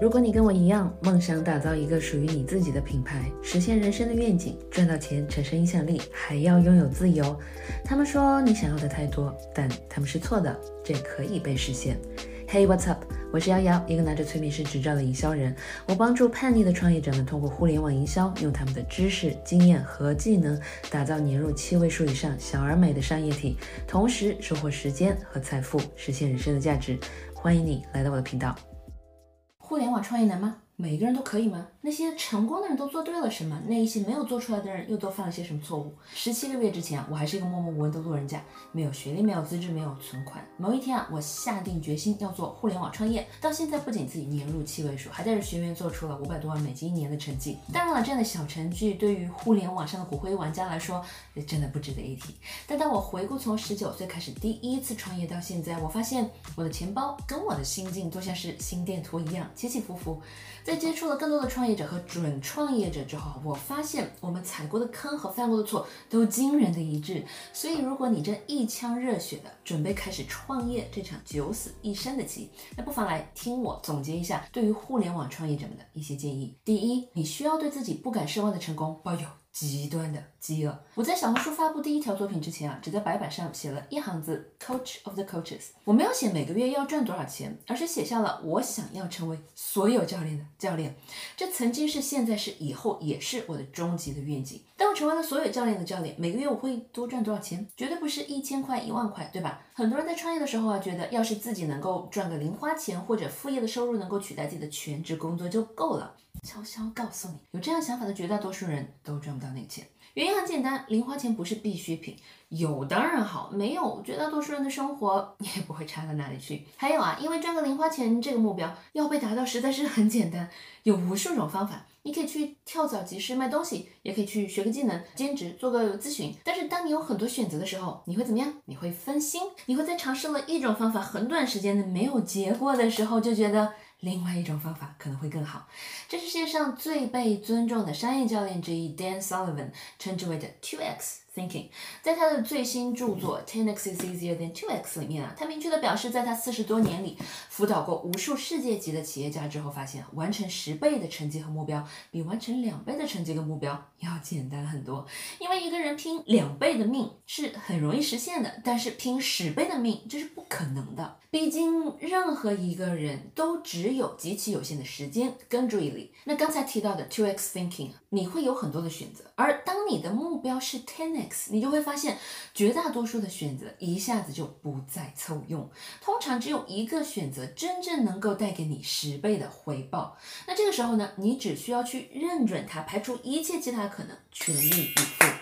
如果你跟我一样，梦想打造一个属于你自己的品牌，实现人生的愿景，赚到钱，产生影响力，还要拥有自由。他们说你想要的太多，但他们是错的，这可以被实现。Hey，what's up？我是瑶瑶，一个拿着催眠师执照的营销人。我帮助叛逆的创业者们通过互联网营销，用他们的知识、经验和技能，打造年入七位数以上小而美的商业体，同时收获时间和财富，实现人生的价值。欢迎你来到我的频道。互联网创业难吗？每个人都可以吗？那些成功的人都做对了什么？那一些没有做出来的人又都犯了些什么错误？十七个月之前，我还是一个默默无闻的路人甲，没有学历，没有资质，没有存款。某一天啊，我下定决心要做互联网创业。到现在，不仅自己年入七位数，还带着学员做出了五百多万美金一年的成绩。当然了，这样的小成绩对于互联网上的骨灰玩家来说，也真的不值得一提。但当我回顾从十九岁开始第一次创业到现在，我发现我的钱包跟我的心境都像是心电图一样起起伏伏。在接触了更多的创业者和准创业者之后，我发现我们踩过的坑和犯过的错都惊人的一致。所以，如果你正一腔热血的准备开始创业这场九死一生的棋，那不妨来听我总结一下对于互联网创业者们的一些建议。第一，你需要对自己不敢奢望的成功抱有。极端的饥饿。我在小红书发布第一条作品之前啊，只在白板上写了一行字：Coach of the coaches。我没有写每个月要赚多少钱，而是写下了我想要成为所有教练的教练。这曾经是，现在是，以后也是我的终极的愿景。当我成为了所有教练的教练，每个月我会多赚多少钱？绝对不是一千块、一万块，对吧？很多人在创业的时候啊，觉得要是自己能够赚个零花钱，或者副业的收入能够取代自己的全职工作就够了。悄悄告诉你，有这样想法的绝大多数人都赚不到那个钱。原因很简单，零花钱不是必需品，有当然好，没有绝大多数人的生活 也不会差到哪里去。还有啊，因为赚个零花钱这个目标要被达到实在是很简单，有无数种方法。你可以去跳蚤集市卖东西，也可以去学个技能，兼职做个咨询。但是当你有很多选择的时候，你会怎么样？你会分心，你会在尝试了一种方法很短时间的没有结果的时候，就觉得。另外一种方法可能会更好。这是世界上最被尊重的商业教练之一，Dan Sullivan 称之为的 Two X。Thinking，在他的最新著作《Ten X is easier than Two X》里面啊，他明确的表示，在他四十多年里辅导过无数世界级的企业家之后，发现完成十倍的成绩和目标，比完成两倍的成绩跟目标要简单很多。因为一个人拼两倍的命是很容易实现的，但是拼十倍的命这是不可能的。毕竟任何一个人都只有极其有限的时间跟注意力。那刚才提到的 Two X Thinking，你会有很多的选择，而当你的目标是 Ten X。你就会发现，绝大多数的选择一下子就不再凑用。通常只有一个选择真正能够带给你十倍的回报。那这个时候呢，你只需要去认准它，排除一切其他可能，全力以赴。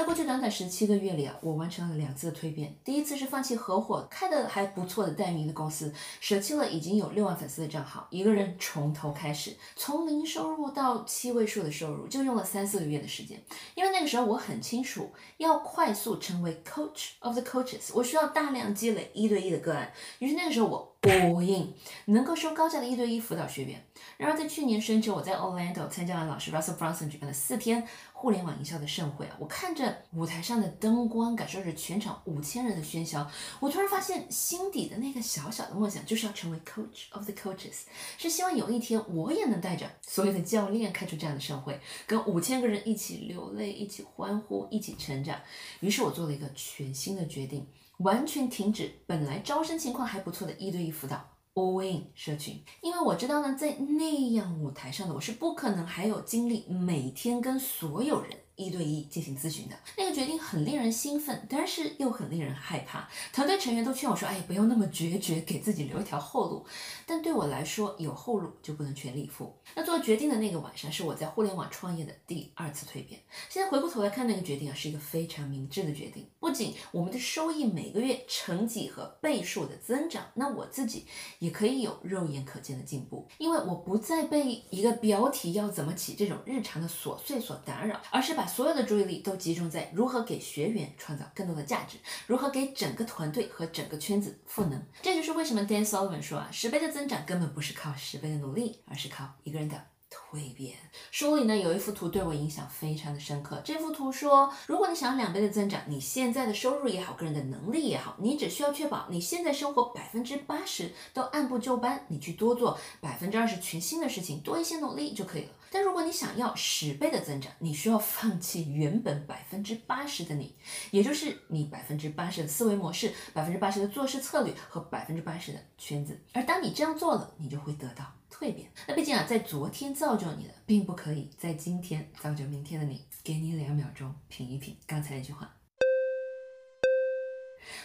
在过去短短十七个月里啊，我完成了两次的蜕变。第一次是放弃合伙开的还不错的代运营的公司，舍弃了已经有六万粉丝的账号，一个人从头开始，从零收入到七位数的收入，就用了三四个月的时间。因为那个时候我很清楚，要快速成为 coach of the coaches，我需要大量积累一对一的个案。于是那个时候我 all in，能够收高价的一对一辅导学员。然而在去年深秋，我在 Orlando 参加了老师 Russell Brunson 举办的四天。互联网营销的盛会啊，我看着舞台上的灯光，感受着全场五千人的喧嚣，我突然发现心底的那个小小的梦想，就是要成为 coach of the coaches，是希望有一天我也能带着所有的教练开出这样的盛会，跟五千个人一起流泪，一起欢呼，一起成长。于是我做了一个全新的决定，完全停止本来招生情况还不错的一对一辅导。all in 社群，因为我知道呢，在那样舞台上的我是不可能还有精力每天跟所有人。一对一进行咨询的那个决定很令人兴奋，但是又很令人害怕。团队成员都劝我说：“哎，不要那么决绝，给自己留一条后路。”但对我来说，有后路就不能全力以赴。那做决定的那个晚上，是我在互联网创业的第二次蜕变。现在回过头来看，那个决定啊，是一个非常明智的决定。不仅我们的收益每个月成几何倍数的增长，那我自己也可以有肉眼可见的进步，因为我不再被一个标题要怎么起这种日常的琐碎所打扰，而是把。所有的注意力都集中在如何给学员创造更多的价值，如何给整个团队和整个圈子赋能。这就是为什么 Dan Sullivan 说啊，十倍的增长根本不是靠十倍的努力，而是靠一个人的蜕变。书里呢有一幅图对我影响非常的深刻。这幅图说，如果你想要两倍的增长，你现在的收入也好，个人的能力也好，你只需要确保你现在生活百分之八十都按部就班，你去多做百分之二十全新的事情，多一些努力就可以了。但如果你想要十倍的增长，你需要放弃原本百分之八十的你，也就是你百分之八十的思维模式、百分之八十的做事策略和百分之八十的圈子。而当你这样做了，你就会得到。蜕变。那毕竟啊，在昨天造就你的，并不可以在今天造就明天的你。给你两秒钟品一品刚才那句话。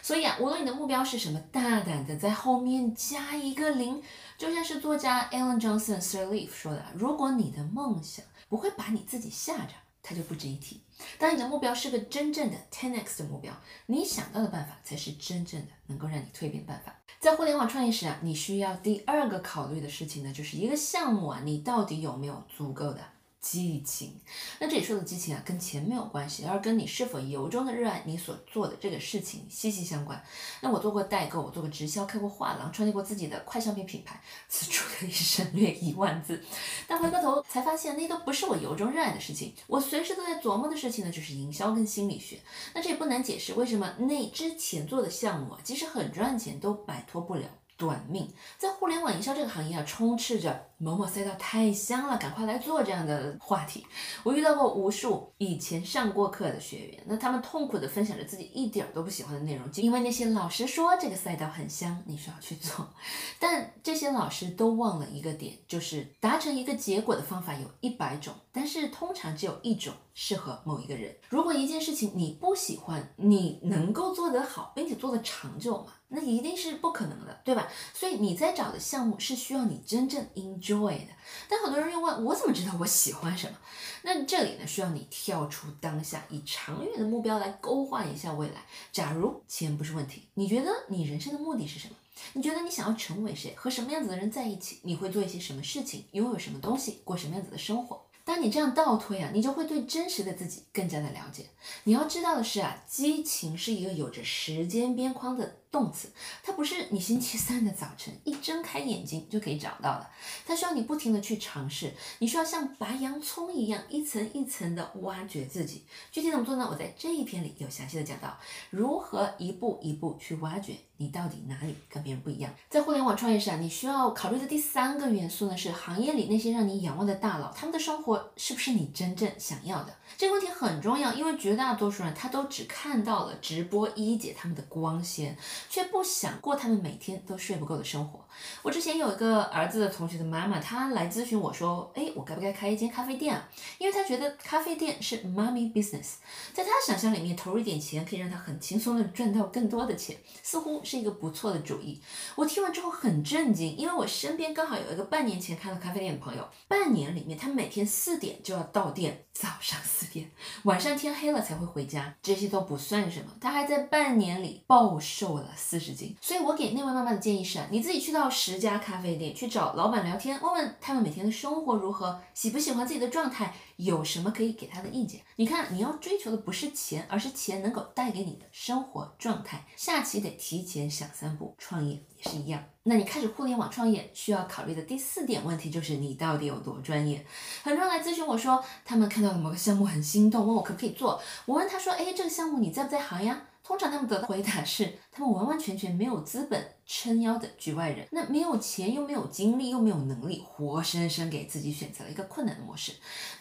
所以啊，无论你的目标是什么，大胆的在后面加一个零，就像是作家 Alan Johnson Sirleaf 说的：“如果你的梦想不会把你自己吓着，它就不值一提。当你的目标是个真正的 10x 的目标，你想到的办法才是真正的能够让你蜕变的办法。”在互联网创业时啊，你需要第二个考虑的事情呢，就是一个项目啊，你到底有没有足够的。激情，那这里说的激情啊，跟钱没有关系，而跟你是否由衷的热爱你所做的这个事情息息相关。那我做过代购，我做过直销，开过画廊，创立过自己的快消品品牌，此处可以省略一万字。但回过头才发现，那都不是我由衷热爱的事情。我随时都在琢磨的事情呢，就是营销跟心理学。那这也不难解释，为什么那之前做的项目啊，即使很赚钱，都摆脱不了。短命，在互联网营销这个行业啊，充斥着某某赛道太香了，赶快来做这样的话题。我遇到过无数以前上过课的学员，那他们痛苦的分享着自己一点都不喜欢的内容，就因为那些老师说这个赛道很香，你需要去做。但这些老师都忘了一个点，就是达成一个结果的方法有一百种，但是通常只有一种适合某一个人。如果一件事情你不喜欢，你能够做得好，并且做得长久吗？那一定是不可能的，对吧？所以你在找的项目是需要你真正因 joy 的。但很多人又问我怎么知道我喜欢什么？那这里呢，需要你跳出当下，以长远的目标来勾画一下未来。假如钱不是问题，你觉得你人生的目的是什么？你觉得你想要成为谁？和什么样子的人在一起？你会做一些什么事情？拥有什么东西？过什么样子的生活？当你这样倒推啊，你就会对真实的自己更加的了解。你要知道的是啊，激情是一个有着时间边框的。动词，它不是你星期三的早晨一睁开眼睛就可以找到的，它需要你不停的去尝试，你需要像拔洋葱一样一层一层的挖掘自己。具体怎么做呢？我在这一篇里有详细的讲到，如何一步一步去挖掘你到底哪里跟别人不一样。在互联网创业上，你需要考虑的第三个元素呢，是行业里那些让你仰望的大佬，他们的生活是不是你真正想要的？这个问题很重要，因为绝大多数人他都只看到了直播一姐他们的光鲜。却不想过他们每天都睡不够的生活。我之前有一个儿子的同学的妈妈，她来咨询我说：“哎，我该不该开一间咖啡店啊？”因为她觉得咖啡店是 mommy business，在她想象里面，投入一点钱可以让她很轻松的赚到更多的钱，似乎是一个不错的主意。我听完之后很震惊，因为我身边刚好有一个半年前开了咖啡店的朋友，半年里面他每天四点就要到店，早上四点，晚上天黑了才会回家，这些都不算什么，他还在半年里暴瘦了四十斤。所以我给那位妈妈的建议是啊，你自己去到。十家咖啡店去找老板聊天，问问他们每天的生活如何，喜不喜欢自己的状态，有什么可以给他的意见。你看，你要追求的不是钱，而是钱能够带给你的生活状态。下棋得提前想三步，创业也是一样。那你开始互联网创业需要考虑的第四点问题就是你到底有多专业。很多人来咨询我说，他们看到了某个项目很心动，问我可不可以做。我问他说，哎，这个项目你在不在行呀？通常他们得到回答是，他们完完全全没有资本。撑腰的局外人，那没有钱又没有精力又没有能力，活生生给自己选择了一个困难的模式。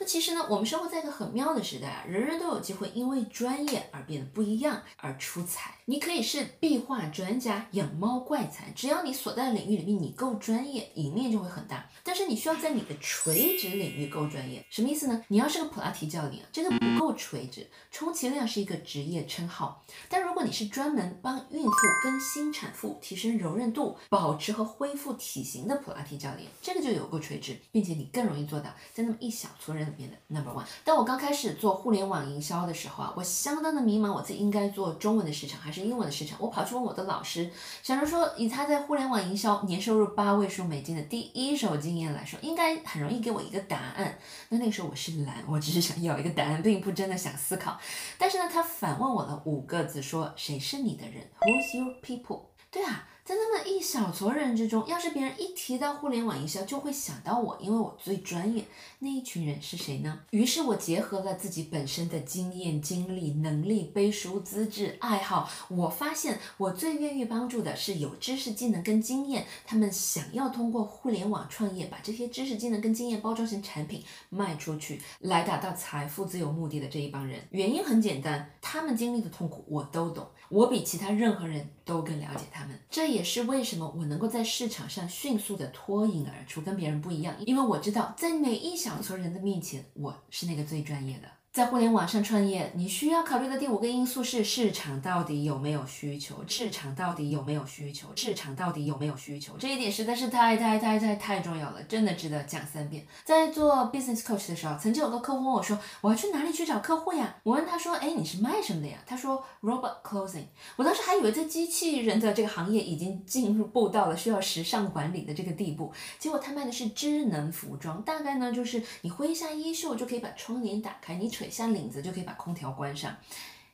那其实呢，我们生活在一个很妙的时代啊，人人都有机会因为专业而变得不一样，而出彩。你可以是壁画专家、养猫怪才，只要你所在的领域里面你够专业，赢面就会很大。但是你需要在你的垂直领域够专业，什么意思呢？你要是个普拉提教练，这个不够垂直，充其量是一个职业称号。但如果你是专门帮运孕妇跟新产妇提升柔韧度、保持和恢复体型的普拉提教练，这个就有够垂直，并且你更容易做到在那么一小撮人里面的 number one。当我刚开始做互联网营销的时候啊，我相当的迷茫，我自己应该做中文的市场还是英文的市场？我跑去问我的老师，想着说以他在互联网营销年收入八位数美金的第一手经验来说，应该很容易给我一个答案。那那个时候我是懒，我只是想要一个答案，并不真的想思考。但是呢，他反问我了五个字，说谁是你的人？Who's your people？对啊。在那么一小撮人之中，要是别人一提到互联网营销，就会想到我，因为我最专业。那一群人是谁呢？于是我结合了自己本身的经验、经历、能力、背书、资质、爱好，我发现我最愿意帮助的是有知识、技能跟经验，他们想要通过互联网创业，把这些知识、技能跟经验包装成产品卖出去，来达到财富自由目的的这一帮人。原因很简单，他们经历的痛苦我都懂，我比其他任何人都更了解他们。这也是为什么我能够在市场上迅速的脱颖而出，跟别人不一样，因为我知道在每一小撮人的面前，我是那个最专业的。在互联网上创业，你需要考虑的第五个因素是市场到底有没有需求？市场到底有没有需求？市场到底有没有需求？这一点实在是太太太太太重要了，真的值得讲三遍。在做 business coach 的时候，曾经有个客户问我说：“我要去哪里去找客户呀？”我问他说：“哎，你是卖什么的呀？”他说：“robot clothing。”我当时还以为在机器人的这个行业已经进入步到了需要时尚管理的这个地步，结果他卖的是智能服装，大概呢就是你挥一下衣袖就可以把窗帘打开，你扯下领子就可以把空调关上。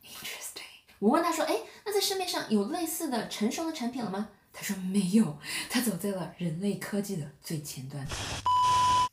Interesting。我问他说：“哎，那在市面上有类似的成熟的产品了吗？”他说：“没有。”他走在了人类科技的最前端。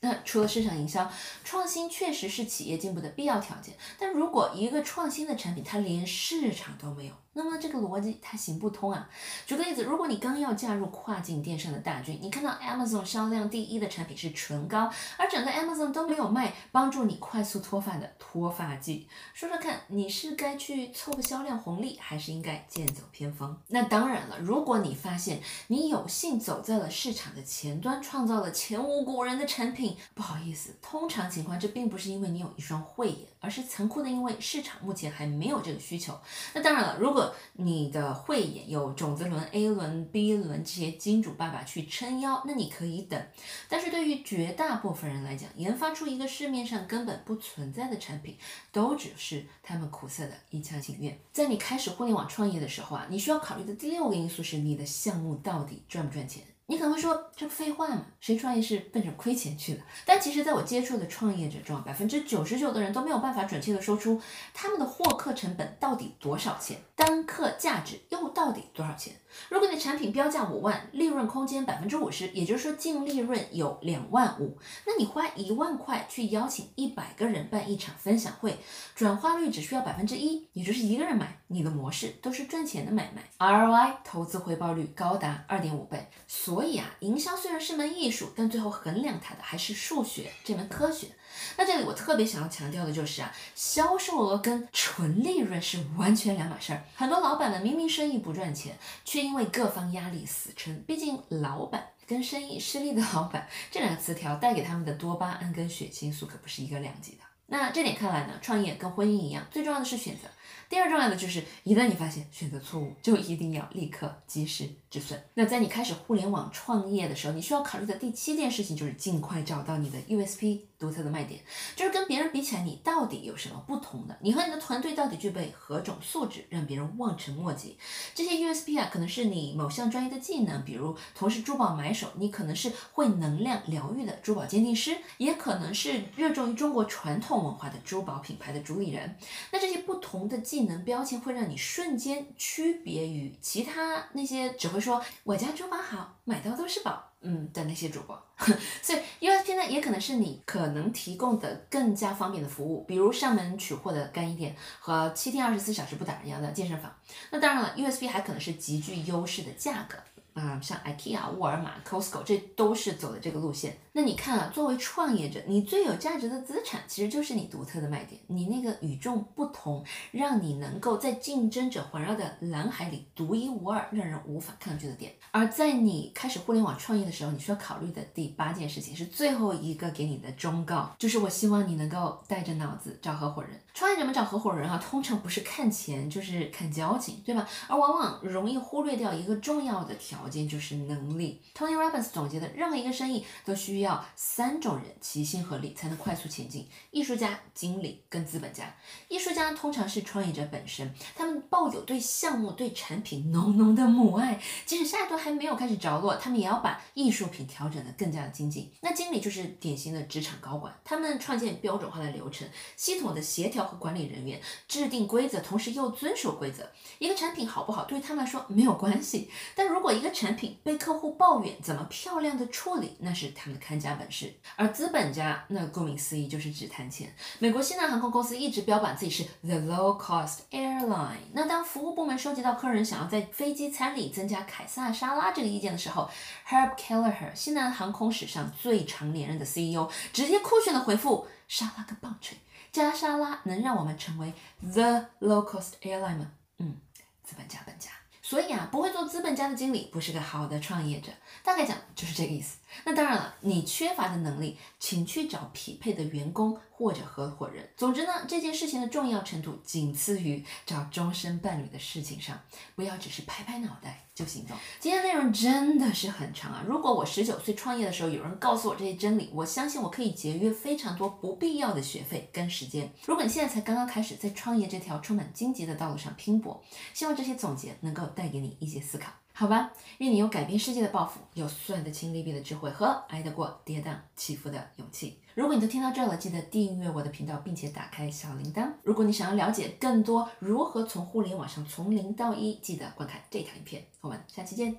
那除了市场营销，创新确实是企业进步的必要条件。但如果一个创新的产品它连市场都没有，那么这个逻辑它行不通啊！举个例子，如果你刚要加入跨境电商的大军，你看到 Amazon 销量第一的产品是唇膏，而整个 Amazon 都没有卖帮助你快速脱发的脱发剂，说说看，你是该去凑个销量红利，还是应该剑走偏锋？那当然了，如果你发现你有幸走在了市场的前端，创造了前无古人的产品，不好意思，通常情况这并不是因为你有一双慧眼，而是残酷的因为市场目前还没有这个需求。那当然了，如果你的慧眼有种子轮、A 轮、B 轮这些金主爸爸去撑腰，那你可以等。但是对于绝大部分人来讲，研发出一个市面上根本不存在的产品，都只是他们苦涩的一厢情愿。在你开始互联网创业的时候啊，你需要考虑的第六个因素是你的项目到底赚不赚钱。你可能会说，这不废话吗？谁创业是奔着亏钱去的？但其实，在我接触的创业者中，百分之九十九的人都没有办法准确的说出他们的获客成本到底多少钱，单客价值又到底多少钱。如果你产品标价五万，利润空间百分之五十，也就是说净利润有两万五，那你花一万块去邀请一百个人办一场分享会，转化率只需要百分之一，也就是一个人买，你的模式都是赚钱的买卖，ROI 投资回报率高达二点五倍。所以啊，营销虽然是门艺术，但最后衡量它的还是数学这门科学。那这里我特别想要强调的就是啊，销售额跟纯利润是完全两码事儿。很多老板们明明生意不赚钱，却因为各方压力死撑。毕竟老板跟生意失利的老板 这两个词条带给他们的多巴胺跟血清素可不是一个量级的。那这点看来呢，创业跟婚姻一样，最重要的是选择。第二重要的就是，一旦你发现选择错误，就一定要立刻及时止损。那在你开始互联网创业的时候，你需要考虑的第七件事情就是尽快找到你的 USP。独特的卖点就是跟别人比起来，你到底有什么不同的？你和你的团队到底具备何种素质，让别人望尘莫及？这些 USP 啊，可能是你某项专业的技能，比如从事珠宝买手，你可能是会能量疗愈的珠宝鉴定师，也可能是热衷于中国传统文化的珠宝品牌的主理人。那这些不同的技技能标签，会让你瞬间区别于其他那些只会说我家珠宝好，买到都是宝。嗯的那些主播，所以 USP 呢也可能是你可能提供的更加方便的服务，比如上门取货的干衣店和七天二十四小时不打烊的健身房。那当然了，USP 还可能是极具优势的价格。啊，像 IKEA、沃尔玛、Costco，这都是走的这个路线。那你看啊，作为创业者，你最有价值的资产其实就是你独特的卖点，你那个与众不同，让你能够在竞争者环绕的蓝海里独一无二，让人无法抗拒的点。而在你开始互联网创业的时候，你需要考虑的第八件事情是最后一个给你的忠告，就是我希望你能够带着脑子找合伙人。创业者们找合伙人啊，通常不是看钱，就是看交情，对吧？而往往容易忽略掉一个重要的条件，就是能力。Tony Robbins 总结的，任何一个生意都需要。要三种人齐心合力才能快速前进：艺术家、经理跟资本家。艺术家通常是创业者本身，他们抱有对项目、对产品浓浓的母爱，即使下一段还没有开始着落，他们也要把艺术品调整得更加的精进。那经理就是典型的职场高管，他们创建标准化的流程、系统的协调和管理人员，制定规则，同时又遵守规则。一个产品好不好，对于他们来说没有关系，但如果一个产品被客户抱怨，怎么漂亮的处理，那是他们的看家本事。而资本家，那顾名思义就是只谈钱。美国西南航空公司一直标榜自己是 the low cost airline。那当服务部门收集到客人想要在飞机餐里增加凯撒沙拉这个意见的时候，Herb Kelleher，西南航空史上最长连任的 CEO，直接酷炫的回复：沙拉个棒槌，加沙拉能让我们成为 the low cost airline 吗？嗯，资本家本家。所以啊，不会做资本家的经理不是个好的创业者，大概讲就是这个意思。那当然了，你缺乏的能力，请去找匹配的员工或者合伙人。总之呢，这件事情的重要程度仅次于找终身伴侣的事情上，不要只是拍拍脑袋就行动。今天内容真的是很长啊！如果我十九岁创业的时候有人告诉我这些真理，我相信我可以节约非常多不必要的学费跟时间。如果你现在才刚刚开始在创业这条充满荆棘的道路上拼搏，希望这些总结能够带给你一些思考。好吧，愿你有改变世界的抱负，有算得清利弊的智慧和挨得过跌宕起伏的勇气。如果你都听到这儿了，记得订阅我的频道，并且打开小铃铛。如果你想要了解更多如何从互联网上从零到一，记得观看这条影片。我们下期见。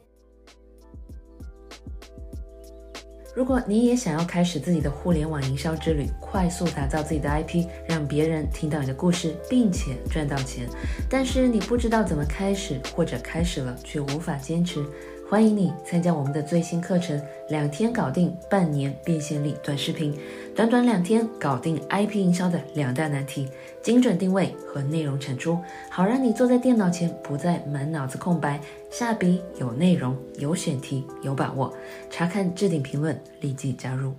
如果你也想要开始自己的互联网营销之旅，快速打造自己的 IP，让别人听到你的故事，并且赚到钱，但是你不知道怎么开始，或者开始了却无法坚持，欢迎你参加我们的最新课程，两天搞定半年变现力短视频。短短两天搞定 IP 营销的两大难题：精准定位和内容产出，好让你坐在电脑前不再满脑子空白，下笔有内容、有选题、有把握。查看置顶评论，立即加入。